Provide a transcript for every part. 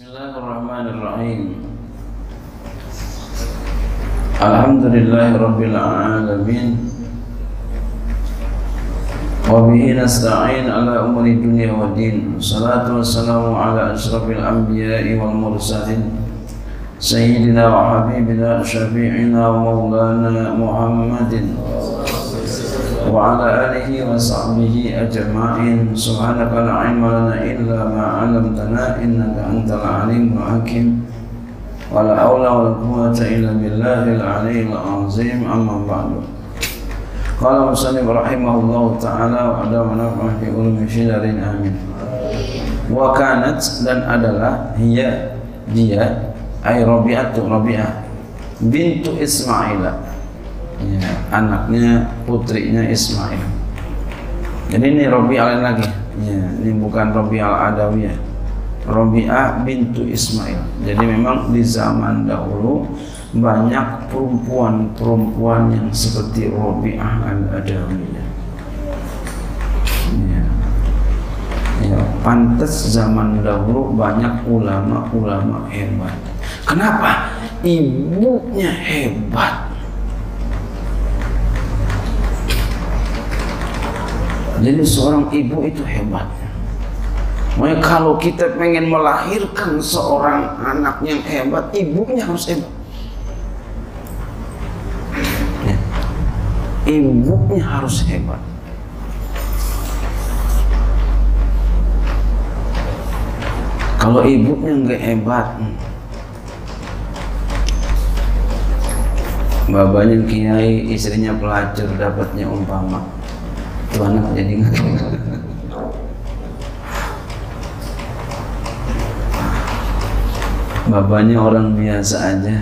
Bismillahirrahmanirrahim. Alhamdulillahirabbil alamin. Wa bihi nasta'in ala umuri dunya wa din. Salatu wassalamu ala asyrafil anbiya'i wal mursalin. Sayyidina wa habibina syafi'ina maulana Muhammadin وعلى آله وصحبه أجمعين سبحانك لا علم لنا إلا ما علمتنا إنك أنت العليم الحكيم ولا حول ولا قوة إلا بالله العلي العظيم أما بعد قال المصنف رحمه الله تعالى وأدامنا في علوم شدر آمين وكانت dan adalah هي dia ay Rabi'atu Rabi'ah bintu Ismail ya, anaknya putrinya Ismail. Jadi ini Robi'ah lagi. Ya, ini bukan Robi'ah Adawiyah Robi'ah bintu Ismail. Jadi memang di zaman dahulu banyak perempuan-perempuan yang seperti Robi'ah al-Adawiyah. Ya. ya, pantas zaman dahulu banyak ulama-ulama hebat. Kenapa? ibunya hebat Jadi seorang ibu itu hebat. Makanya kalau kita pengen melahirkan seorang anak yang hebat, ibunya harus hebat. Ya. Ibunya harus hebat. Kalau ibunya nggak hebat, babanya kiai, istrinya pelacur, dapatnya umpama itu anak jadi Bapaknya orang biasa aja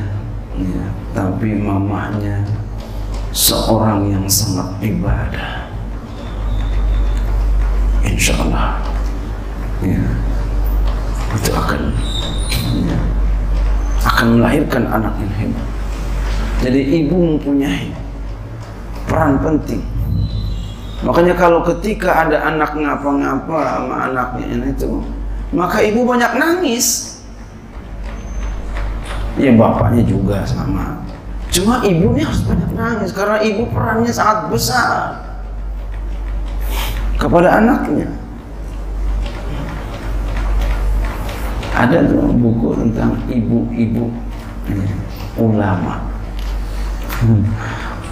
ya, Tapi mamahnya Seorang yang sangat ibadah. Insya Allah ya, Itu akan ya, Akan melahirkan anak yang hebat. Jadi ibu mempunyai Peran penting Makanya kalau ketika ada anak ngapa-ngapa sama anaknya ini itu, maka ibu banyak nangis. Ya bapaknya juga sama. Cuma ibunya harus banyak nangis karena ibu perannya sangat besar kepada anaknya. Ada tuh buku tentang ibu-ibu ulama.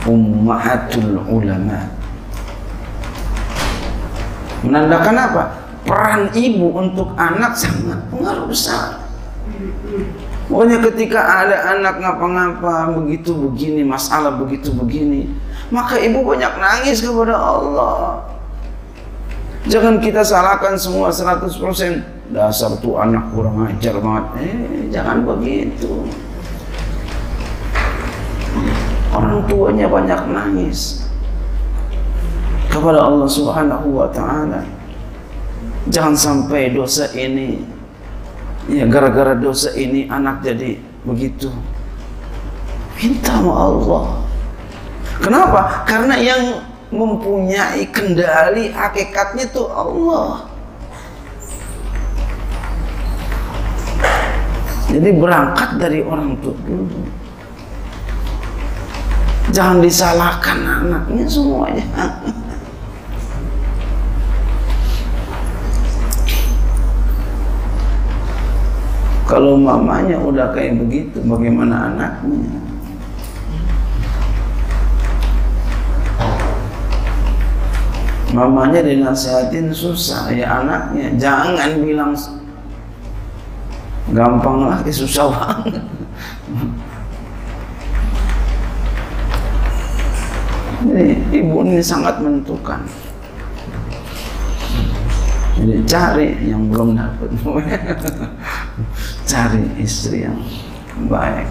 Ummahatul ulama menandakan apa? Peran ibu untuk anak sangat pengaruh besar. Pokoknya ketika ada anak ngapa-ngapa begitu begini, masalah begitu begini, maka ibu banyak nangis kepada Allah. Jangan kita salahkan semua 100% dasar tuh anak kurang ajar banget. Eh, jangan begitu. Orang tuanya banyak nangis kepada Allah Subhanahu wa taala. Jangan sampai dosa ini ya gara-gara dosa ini anak jadi begitu. Minta sama Allah. Kenapa? Karena yang mempunyai kendali hakikatnya itu Allah. Jadi berangkat dari orang tua dulu. Jangan disalahkan anaknya semuanya. Kalau mamanya udah kayak begitu, bagaimana anaknya? Mamanya dinasihatin susah, ya anaknya jangan bilang gampang lagi susah banget. Jadi ibu ini sangat menentukan. Jadi cari yang belum dapat. cari istri yang baik.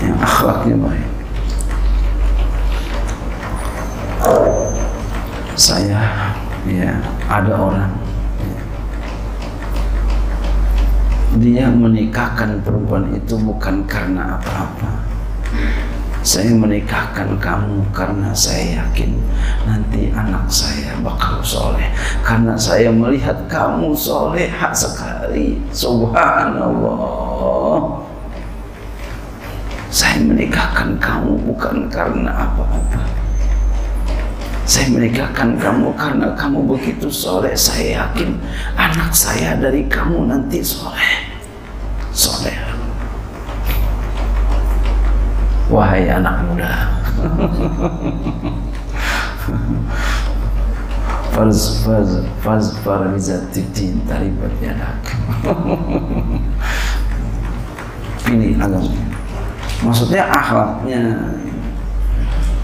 Yang akhlaknya baik. Saya ya ada orang dia menikahkan perempuan itu bukan karena apa-apa saya menikahkan kamu karena saya yakin nanti anak saya bakal soleh. Karena saya melihat kamu soleh sekali. Subhanallah. Saya menikahkan kamu bukan karena apa-apa. Saya menikahkan kamu karena kamu begitu soleh. Saya yakin anak saya dari kamu nanti soleh Wahai anak muda. Faz faz faz farizatiddin taribat yadak Ini agamanya. Maksudnya akhlaknya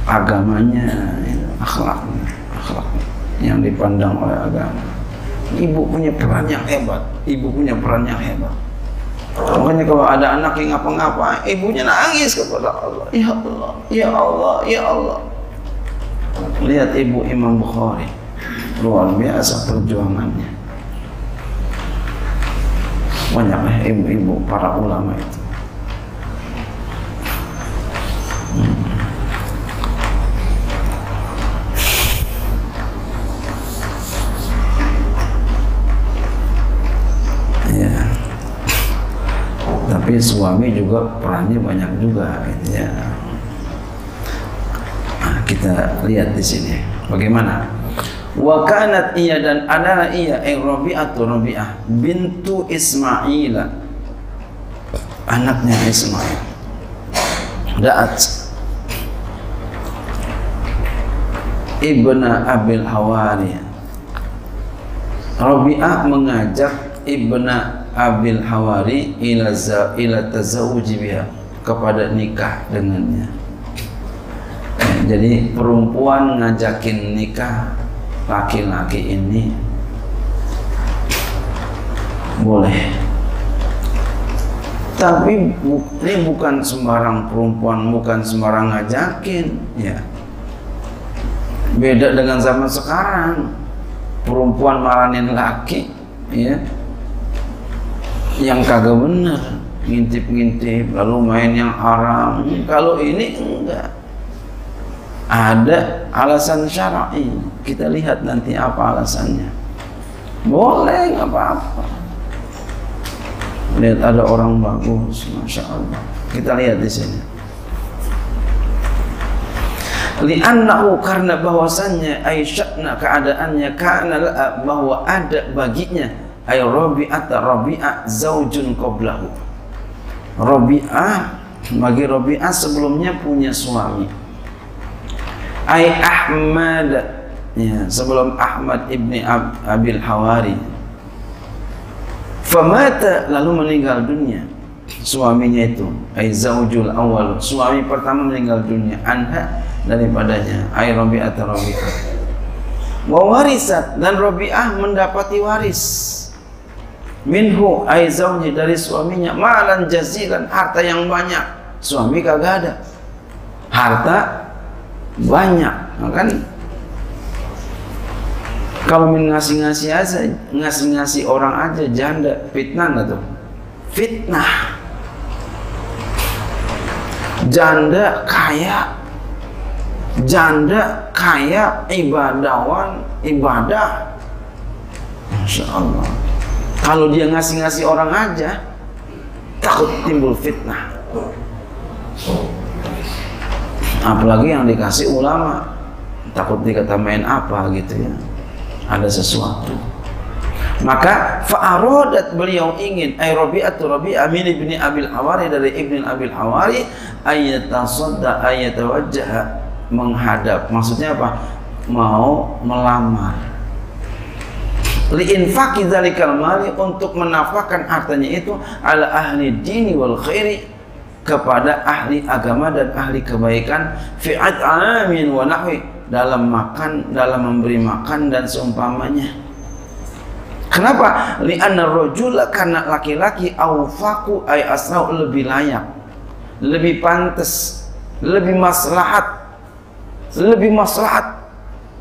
Agamanya Akhlaknya Akhlaknya. Yang dipandang oleh agama. Ibu punya peran yang hebat. Ibu punya peran yang hebat Makanya kalau ada anak yang ngapa-ngapa, ibunya nangis kepada Allah. Ya Allah, ya Allah, ya Allah. Lihat ibu Imam Bukhari. Luar biasa perjuangannya. Banyaklah ibu-ibu para ulama itu. Tapi suami juga perannya banyak juga gitu ya. Nah, kita lihat di sini. Bagaimana? Wa kanat iya dan adalah iya eh Rabi'ah Rabi'ah. Bintu Ismail anaknya Ismail. Da'at. Ibna Abil Hawari. Rabi'ah mengajak Ibna Abil Hawari ila za, ila tazawuji biha kepada nikah dengannya. jadi perempuan ngajakin nikah laki-laki ini boleh. Tapi ini bukan sembarang perempuan, bukan sembarang ngajakin, ya. Beda dengan zaman sekarang. Perempuan maranin laki, ya yang kagak bener. Ngintip-ngintip lalu main yang haram. Kalau ini enggak. Ada alasan syar'i. Kita lihat nanti apa alasannya. Boleh nggak apa-apa. Lihat ada orang bagus masya Allah. Kita lihat di sini. Li'annahu karena bahwasannya Aisyah keadaannya karena bahwa ada baginya ay Rabi'at Rabi'ah zaujun qablahu. Rabi'ah bagi Rabi'ah sebelumnya punya suami. Ay Ahmad ya sebelum Ahmad ibni Ab, Abil Hawari. Famata lalu meninggal dunia. Suaminya itu ay zaujul awal. Suami pertama meninggal dunia anha daripadanya. Ay Rabi'at Rabi'ah wa warisat dan Rabi'ah mendapati waris minhu zawji dari suaminya malan jazilan harta yang banyak. Suami kagak ada. Harta banyak nah, kan? Kalau ngasih-ngasih aja ngasih-ngasih orang aja janda fitnah nggak tuh? Fitnah. Janda kaya. Janda kaya ibadawan ibadah. Masya Allah kalau dia ngasih-ngasih orang aja, takut timbul fitnah. Apalagi yang dikasih ulama, takut dikata main apa gitu ya. Ada sesuatu. Maka fa'arodat beliau ingin ay Rabi'atu Rabi'ah min ibni Abil Hawari dari ibni Abil Hawari ayatasadda ayatawajjah menghadap. Maksudnya apa? Mau melamar liinfaqi dzalikal mali untuk menafkahkan hartanya itu ala ahli dini wal khairi kepada ahli agama dan ahli kebaikan fi'at amin wa nahwi dalam makan dalam memberi makan dan seumpamanya Kenapa? Li'anna rajul karena laki-laki awfaku ay asrau lebih layak, lebih pantas, lebih maslahat, lebih maslahat.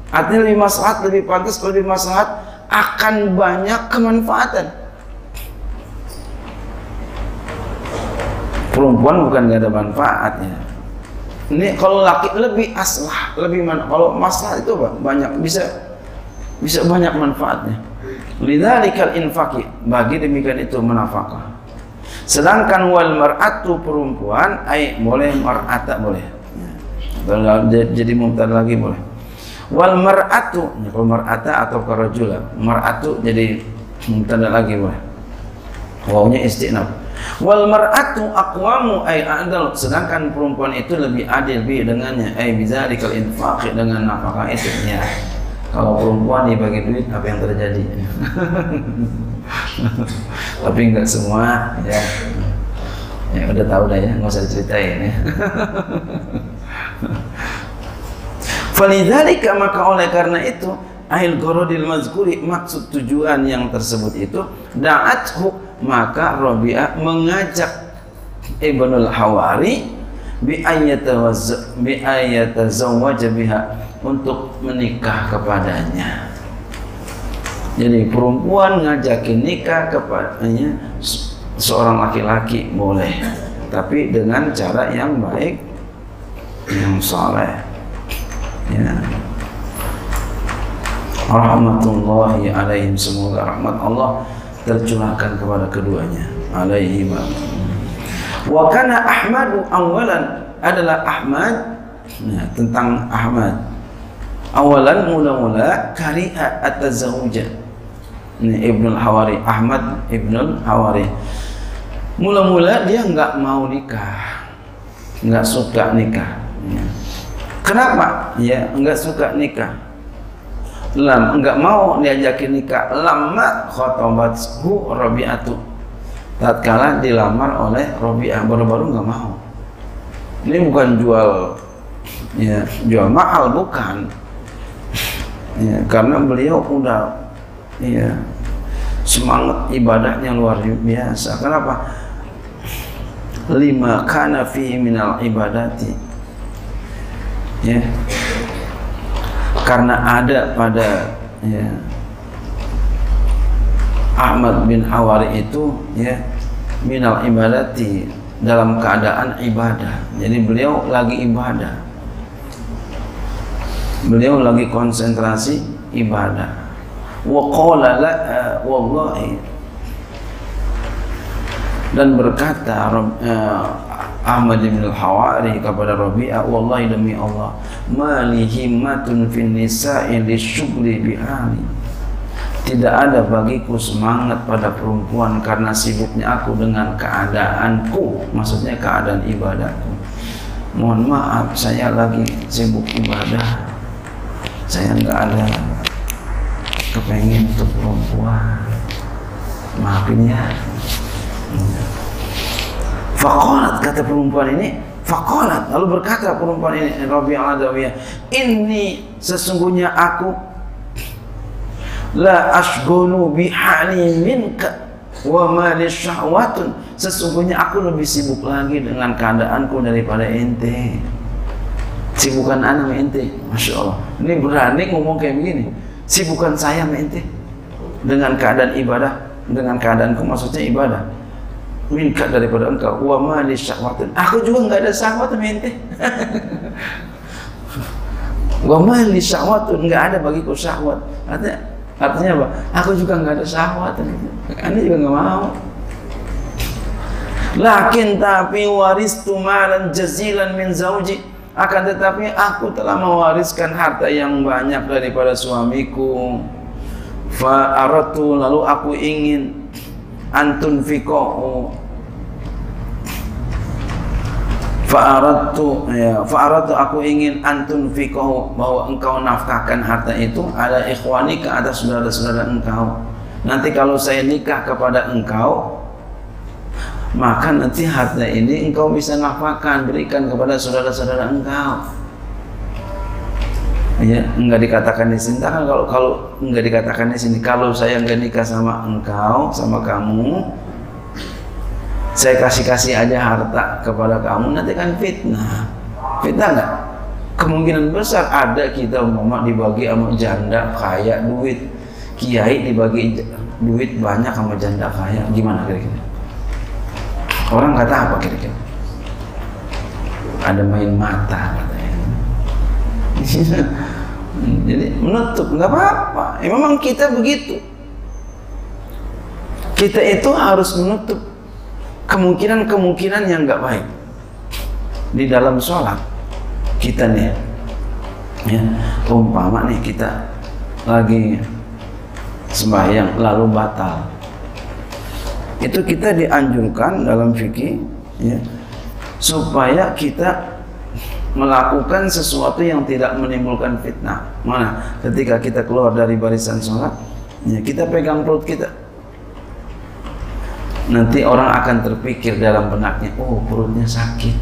Artinya lebih maslahat, lebih pantas, lebih maslahat akan banyak kemanfaatan. Perempuan bukan gak ada manfaatnya. ini kalau laki lebih aslah lebih mana kalau masalah itu banyak bisa bisa banyak manfaatnya. Lidzalikal infaqi bagi demikian itu menafkah sedangkan wal mar'atu perempuan ay boleh mar'ata boleh. Jadi mubtada lagi boleh wal mar'atu. Kalau mar'ata atau karajula. Mar'atu jadi mubtada lagi boleh wawnya istinaf wal mar'atu aqwamu ay adal. Sedangkan perempuan itu lebih adil bi dengannya. Ay bizalikal infaq dengan nafkah itu. Ya. Kalau perempuan dibagi duit apa yang terjadi? Tapi enggak semua ya. Ya udah tahu dah ya. Nggak usah diceritain ya Falidzalika maka oleh karena itu ahil gorodil mazkuri maksud tujuan yang tersebut itu da'athu maka Rabi'ah mengajak Ibnul Hawari bi ayyatazawwaja biha untuk menikah kepadanya. Jadi perempuan ngajakin nikah kepadanya seorang laki-laki boleh, tapi dengan cara yang baik, yang saleh. Ya. Rahmatullahi alaihim. Semoga rahmat Allah tercurahkan kepada keduanya. Alaihi wa kana Ahmadu awalan adalah Ahmad. Ya, tentang Ahmad. Awalan mula-mula kariha at-tazawuja. Ini Ibnu Hawari Ahmad Ibnu Hawari. Mula-mula dia nggak mau nikah. Nggak suka nikah. Ya. Kenapa? Ya nggak suka nikah. Lam nggak mau diajakin nikah. Lama khotobathu Rabi'atu. Tatkala dilamar oleh Rabi'ah baru-baru nggak mau. Ini bukan jual ya jual mahal bukan. Ya, karena beliau udah ya semangat ibadahnya luar biasa. Kenapa? Lima kana fi minal ibadati ya. Karena ada pada ya Ahmad bin Hawari itu ya minal ibadati dalam keadaan ibadah. Jadi beliau lagi ibadah. Beliau lagi konsentrasi ibadah. Wa la uh, wallahi. Dan berkata uh, Ahmad bin Al-Hawari kepada Rabi'ah wallahi demi Allah mali himmatun fin nisa'i lisyugli bi'ali tidak ada bagiku semangat pada perempuan karena sibuknya aku dengan keadaanku maksudnya keadaan ibadahku. Mohon maaf saya lagi sibuk ibadah. Saya nggak ada kepengen untuk perempuan. Maafin ya Fakolat kata perempuan ini Fakolat lalu berkata perempuan ini Rabi al-Adawiyah Ini sesungguhnya aku La ashgunu bihali minka Wa mali syahwatun. Sesungguhnya aku lebih sibuk lagi dengan keadaanku daripada ente. Sibukan anak ente Masya Allah. Ini berani ngomong kayak begini. Sibukan saya ente. Dengan keadaan ibadah Dengan keadaanku maksudnya ibadah Minka daripada engkau. Wa mali syahwatun Aku juga nggak ada syahwat ente Wa mali syahwatun. Nggak ada bagiku syahwat. Artinya Artinya apa? Aku juga nggak ada syahwat. Anda juga nggak mau. Lakin tapi waris malan jazilan min zauji. Akan tetapi aku telah mewariskan harta yang banyak daripada suamiku. Fa aratu lalu aku ingin antun fikohu fa aratu ya aku ingin antun fikohu bahwa engkau nafkahkan harta itu ada ikhwani ke atas saudara-saudara engkau. Nanti kalau saya nikah kepada engkau maka nanti harta ini engkau bisa nafkahkan berikan kepada saudara-saudara engkau. Ya enggak dikatakan di sini. Kan kalau kalau enggak dikatakan di sini. Kalau saya enggak nikah sama engkau sama kamu saya kasih kasih aja harta kepada kamu nanti kan fitnah. Fitnah enggak kemungkinan besar ada kita umpama dibagi sama janda kaya duit. Kiai dibagi duit banyak sama janda kaya. Gimana kira-kira? Orang kata apa kira-kira? ada main mata katanya. Jadi menutup nggak apa-apa. Ya, memang kita begitu. Kita itu harus menutup kemungkinan-kemungkinan yang nggak baik di dalam sholat kita nih ya umpama nih kita lagi sembahyang lalu batal itu kita dianjurkan dalam fikih ya supaya kita melakukan sesuatu yang tidak menimbulkan fitnah. Mana? Ketika kita keluar dari barisan sholat, ya, kita pegang perut kita. Nanti orang akan terpikir dalam benaknya, oh perutnya sakit.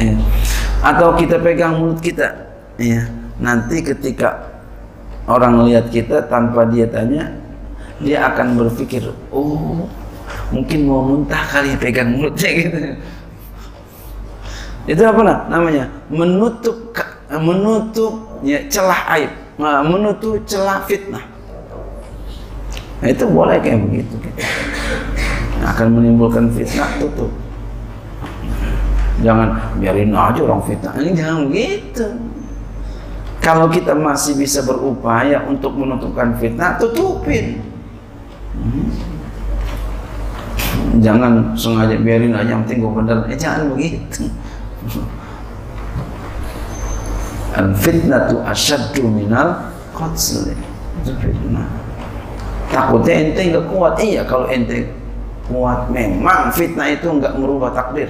Ya. Atau kita pegang mulut kita, ya. Nanti ketika orang melihat kita tanpa dia tanya, dia akan berpikir, oh mungkin mau muntah kali pegang mulutnya gitu itu apa nah? namanya menutup menutup ya, celah aib menutup celah fitnah nah, itu boleh kayak begitu. Gitu. akan menimbulkan fitnah tutup. Jangan biarin aja orang fitnah. Ini jangan begitu. Kalau kita masih bisa berupaya untuk menutupkan fitnah tutupin. Hmm. jangan sengaja biarin aja yang tinggal benar eh jangan begitu. Al fitnatu asyaddu minal qatl. Itu fitnah takutnya ente nggak kuat iya kalau ente kuat memang fitnah itu nggak merubah takdir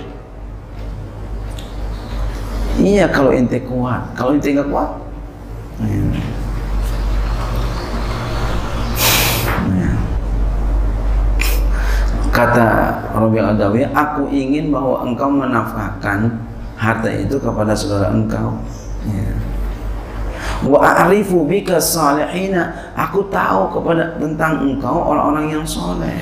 iya kalau ente kuat kalau ente nggak kuat ya. Ya. kata Rabi Adawi aku ingin bahwa engkau menafkahkan harta itu kepada saudara engkau ya. Wa a'rifu bika salihina. Aku tahu kepada tentang engkau orang-orang yang soleh.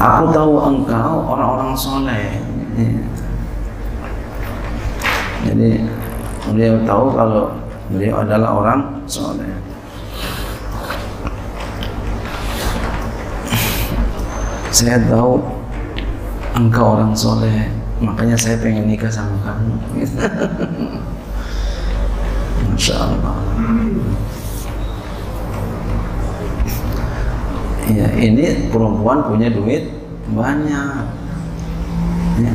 Aku tahu engkau orang-orang soleh. Jadi beliau tahu kalau beliau adalah orang soleh. Saya tahu engkau orang soleh makanya saya pengen nikah sama kamu. Masya Allah ya ini perempuan punya duit banyak. Ya.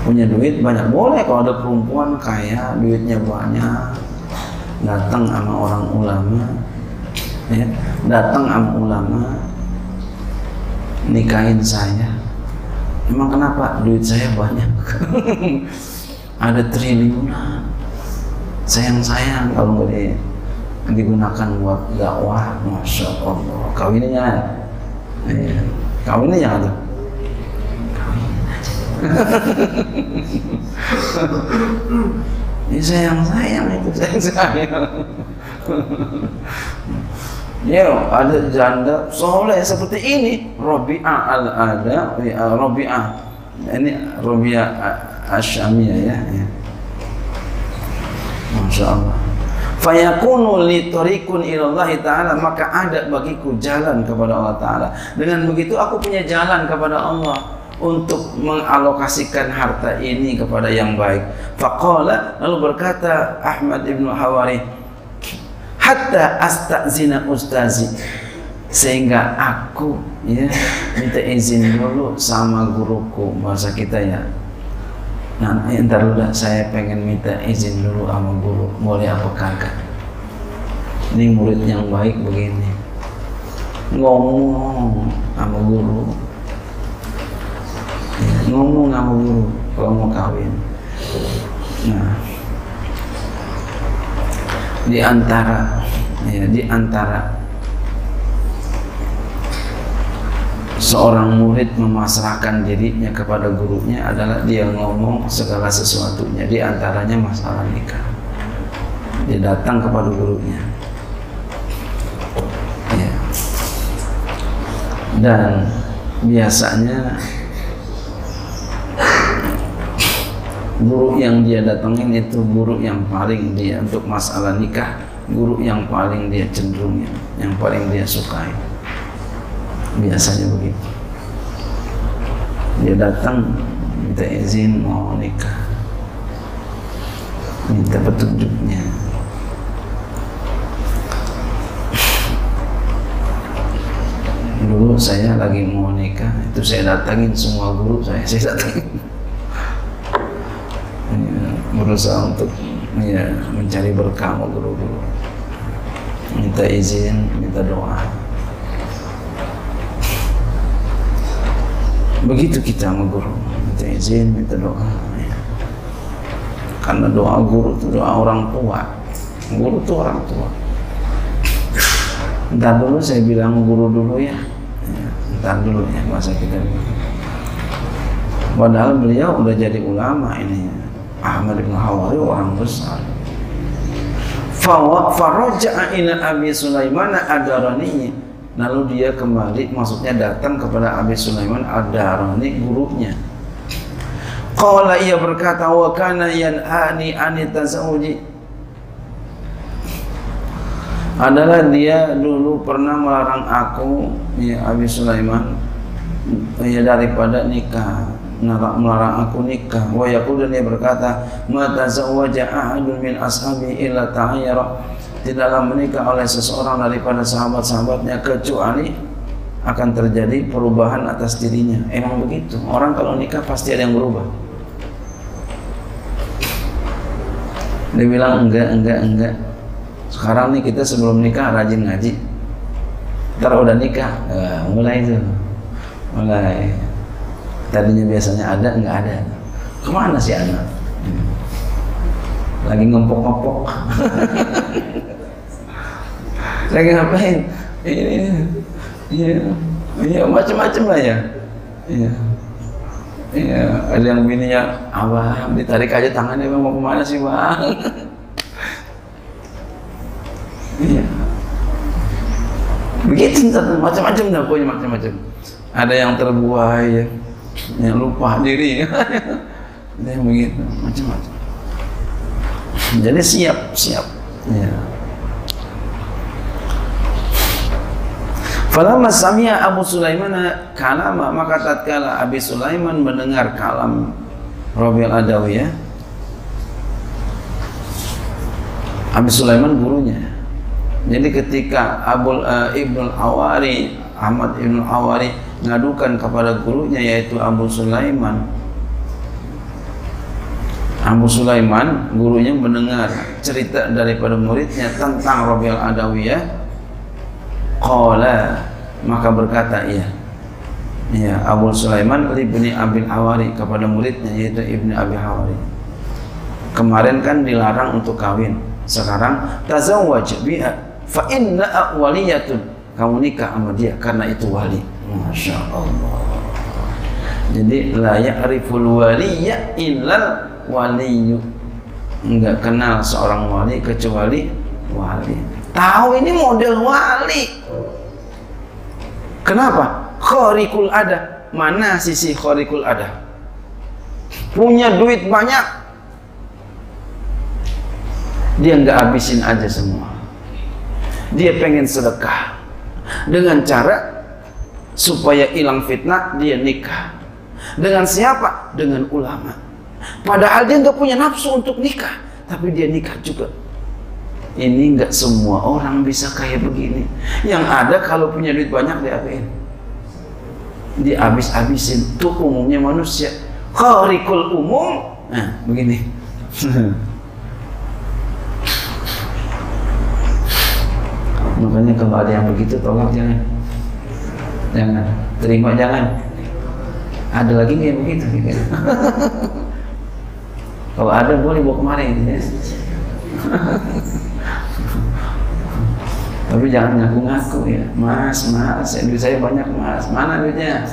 punya duit banyak. Boleh kalau ada perempuan kaya duitnya banyak. Datang sama orang ulama. Ya datang sama ulama. Nikahin saya emang kenapa? Duit saya banyak. Ada triliunan. Sayang-sayang kalau nggak di, digunakan buat dakwah. Masya Allah. Kawinnya iya. kawinnya jangan tuh ini sayang-sayang itu. Sayang-sayang Ya, ada janda soleh seperti ini. Robi'ah al-ada, ya, Robi'ah. Ini Robi'ah Asyamiyah ya. ya. Masya Allah. Fayakunu li tariqun ilallahi ta'ala maka ada bagiku jalan kepada Allah ta'ala. Dengan begitu aku punya jalan kepada Allah untuk mengalokasikan harta ini kepada yang baik. Faqala lalu berkata Ahmad ibnu Hawari, hatta astazina ustazi. Sehingga aku ya minta izin dulu sama guruku masa kita ya. Nah entar udah saya pengen minta izin dulu sama guru boleh apa kagak? Ini murid yang baik begini. Ngomong sama guru. Ya, ngomong sama guru kalau mau kawin. Nah di antara ya, di antara seorang murid memasrahkan dirinya kepada gurunya adalah dia ngomong segala sesuatunya. Di antaranya masalah nikah. Dia datang kepada gurunya. Ya. dan biasanya guru yang dia datangin itu guru yang paling dia untuk masalah nikah guru yang paling dia cenderung yang paling dia sukai. Biasanya begitu. Dia datang minta izin mau nikah. Minta petunjuknya. Dulu saya lagi mau nikah itu saya datangin semua guru saya saya datangin berusaha untuk ya, mencari berkah guru-guru minta izin minta doa. Begitu kita sama guru minta izin minta doa ya. karena doa guru itu doa orang tua. Guru itu orang tua. Ntar dulu saya bilang guru dulu ya, ya ntar dulu ya masa kita. Padahal beliau udah jadi ulama ini Ahmad bin Hawari orang besar Faraja'a ila Abi Sulaiman adaranihi Lalu dia kembali, maksudnya datang kepada Abi Sulaiman Ad-Darani gurunya. Qala ia berkata wa kana yanhani ani tazawuji. Adalah dia dulu pernah melarang aku ya Abi Sulaiman ya daripada nikah melarang aku nikah wa yaqul dan dia berkata ma tazawwaja ahadun min ashabi illa tahayyara tidaklah menikah oleh seseorang daripada sahabat-sahabatnya kecuali akan terjadi perubahan atas dirinya. Emang begitu. Orang kalau nikah pasti ada yang berubah. Dia bilang enggak, enggak, enggak. Sekarang nih kita sebelum nikah rajin ngaji. Ntar udah nikah, nah, mulai itu. Mulai. Tadinya biasanya ada, enggak ada. Ke mana sih anak? Lagi ngempok-ngempok. lagi ngapain? Ini iya iya macam-macam lah ya. Iya. Iya ada yang bininya abang ditarik aja tangannya bang mau ke mana sih bang? Iya. Begitu macam-macam dah pokoknya macam-macam ada yang terbuai ya yang lupa diri. Yang begitu macam-macam. Jadi siap siap. Ya. Falamma sami'a Abu Sulaiman kalama maka tatkala Abi Sulaiman mendengar kalam Rabi'al Adawiyah Abi Sulaiman gurunya. Jadi ketika Abu uh, Ibnu Awari Ahmad Ibnu Awari ngadukan kepada gurunya yaitu Abu Sulaiman Abu Sulaiman gurunya mendengar cerita daripada muridnya tentang Rabi'al Adawiyah Qala maka berkata ia Ya Abu Sulaiman ibni Abil Hawari kepada muridnya yaitu ibni Abi Hawari. Kemarin kan dilarang untuk kawin. Sekarang tazawwaj biha fa inna. Kamu nikah sama dia karena itu wali. Masya Allah. Jadi la ya'riful waliya illal waliyu. Enggak kenal seorang wali kecuali wali. Tahu ini model wali. Kenapa? Khorikul ada. Mana sisi khorikul ada? Punya duit banyak. Dia nggak habisin aja semua. Dia pengen sedekah. Dengan cara supaya hilang fitnah, dia nikah. Dengan siapa? Dengan ulama. Padahal dia nggak punya nafsu untuk nikah. Tapi dia nikah juga ini nggak semua orang bisa kayak begini yang ada kalau punya duit banyak diapain dihabis-habisin itu umumnya manusia kharikul umum nah begini makanya kalau ada yang begitu tolong jangan jangan terima jangan ada lagi yang begitu gitu. kalau ada boleh bawa kemarin ya. Tapi jangan ngaku-ngaku ya, Mas, Mas, ya, duit saya banyak Mas, mana duitnya?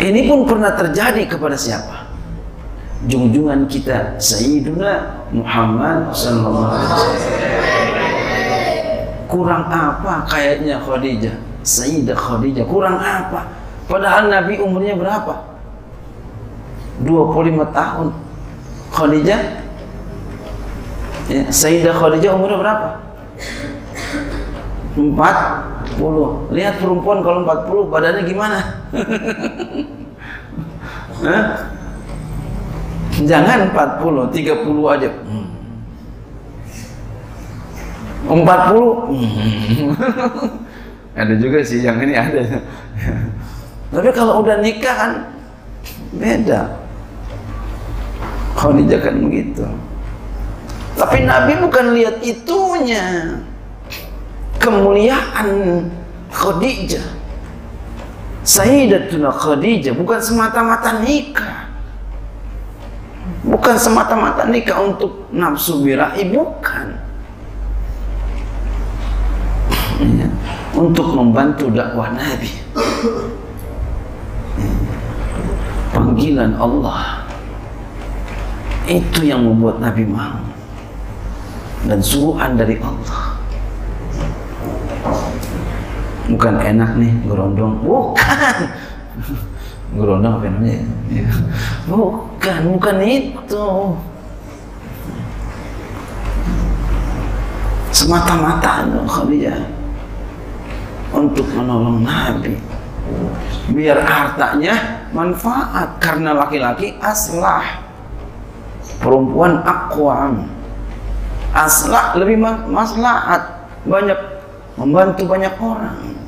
Ini pun pernah terjadi kepada siapa? Junjungan kita Sayyiduna Muhammad sallallahu alaihi wasallam. Kurang apa kayaknya Khadijah? Sayyidah Khadijah kurang apa? Padahal Nabi umurnya berapa? 25 tahun Khadijah Ya, Sayyidah Khadijah umurnya berapa? 40. Lihat perempuan kalau 40 badannya gimana? Hah? Jangan 40, 30 aja. Hmm. 40 hmm. ada juga sih yang ini ada. Tapi kalau udah nikah kan beda. Khadijah kan begitu. Tapi Nabi bukan lihat itunya. Kemuliaan Khadijah. Sayyidatuna Khadijah bukan semata-mata nikah. Bukan semata-mata nikah untuk nafsu birahi, bukan. Ya. Untuk membantu dakwah Nabi. Panggilan Allah itu yang membuat Nabi mau dan suruhan dari Allah bukan enak nih gerondong bukan gerondong apa namanya ya? bukan bukan itu. Semata-mata Khadijah untuk menolong Nabi. Biar hartanya manfaat karena laki-laki aslah. Perempuan akwam. Aslah lebih maslahat. Banyak membantu banyak orang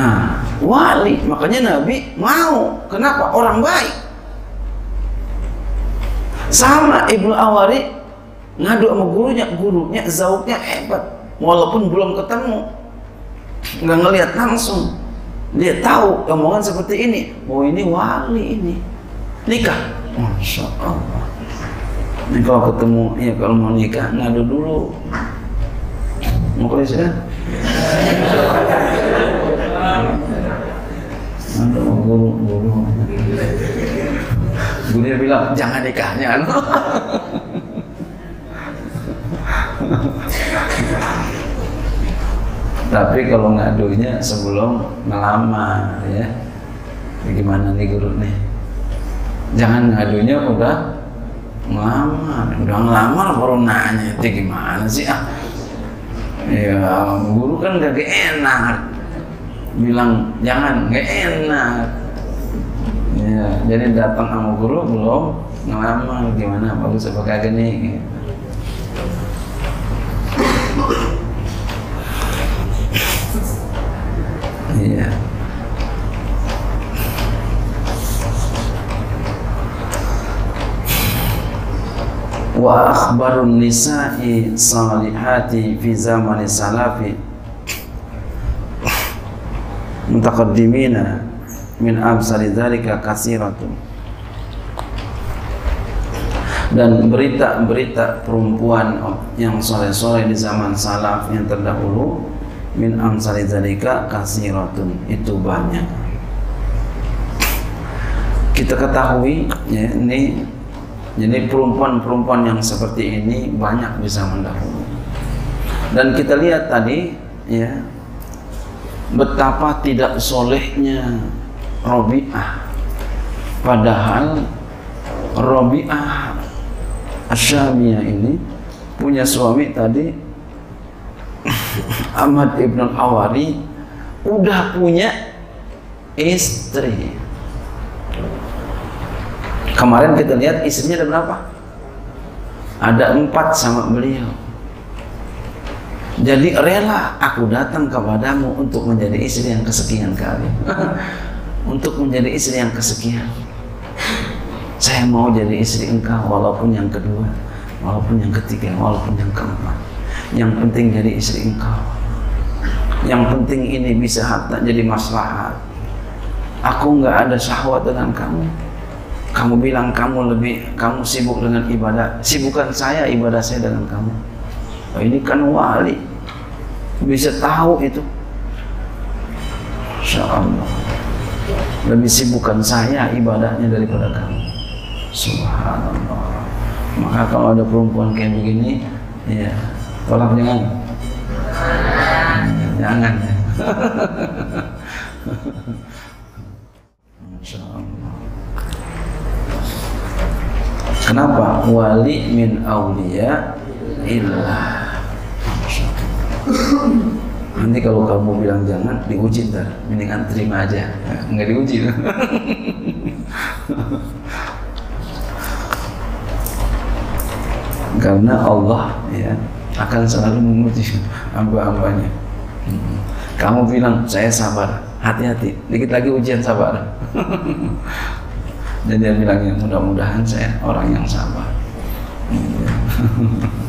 nah, wali. Makanya Nabi mau. Kenapa? Orang baik. Sama Ibnu Awari ngadu sama gurunya. Gurunya zauknya hebat. Walaupun belum ketemu. Nggak ngelihat langsung. Dia tahu omongan seperti ini. Oh ini wali ini. Nikah? Masya Allah. Ini kalau ketemu ya kalau mau nikah ngadu dulu. Mau sudah ngadu guru bilang jangan nikahnya tapi kalau ngadunya sebelum melamar ya. Gimana nih guru nih? Jangan ngadunya udah ngelamar udah ngelamar baru nanya itu gimana sih ah? Ya guru kan gak enak. Bilang jangan gak enak ya jadi datang sama guru belum ngelamar gimana? Bagus apa kagak nih? Iya. Wa akhbarun nisa'i salihati fi zamani salafi. Mutaqaddimina min amsali dzalika katsiratun. Dan berita-berita perempuan yang soleh-soleh di zaman salaf yang terdahulu min amsali dzalika kasiratun itu banyak. Kita ketahui ya ini jadi perempuan-perempuan yang seperti ini banyak bisa mendahului dan kita lihat tadi ya betapa tidak solehnya Robi'ah padahal Robi'ah Asyamiyah ini punya suami tadi Ahmad Ibn Awari udah punya istri. Kemarin kita lihat istrinya ada berapa? Ada empat sama beliau. Jadi rela aku datang kepadamu untuk menjadi istri yang kesekian kali untuk menjadi istri yang kesekian. Saya mau jadi istri engkau walaupun yang kedua walaupun yang ketiga walaupun yang keempat. Yang penting jadi istri engkau. Yang penting ini bisa harta jadi maslahat. Aku nggak ada syahwat dengan kamu. Kamu bilang kamu lebih kamu sibuk dengan ibadah sibukan saya ibadah saya dengan kamu. Oh, ini kan wali. Bisa tahu itu. Insya Allah lebih sibukkan saya ibadahnya daripada kamu Subhanallah. Maka kalau ada perempuan kayak begini, ya tolak jangan. Jangan. Masya Allah. Kenapa? Wali min aulia illah. Nanti kalau kamu bilang jangan, diuji ntar. Mendingan terima aja. Enggak diuji. Karena Allah ya akan selalu menguji hamba-hambanya. Hmm. Kamu bilang saya sabar, hati-hati. Dikit lagi ujian sabar. Dan dia bilangnya mudah-mudahan saya orang yang sabar.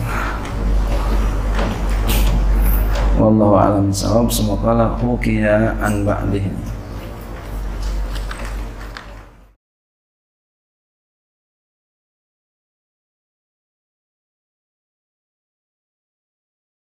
Wallahu a'lam bishawab. Semoga hukiya an ba'dihi.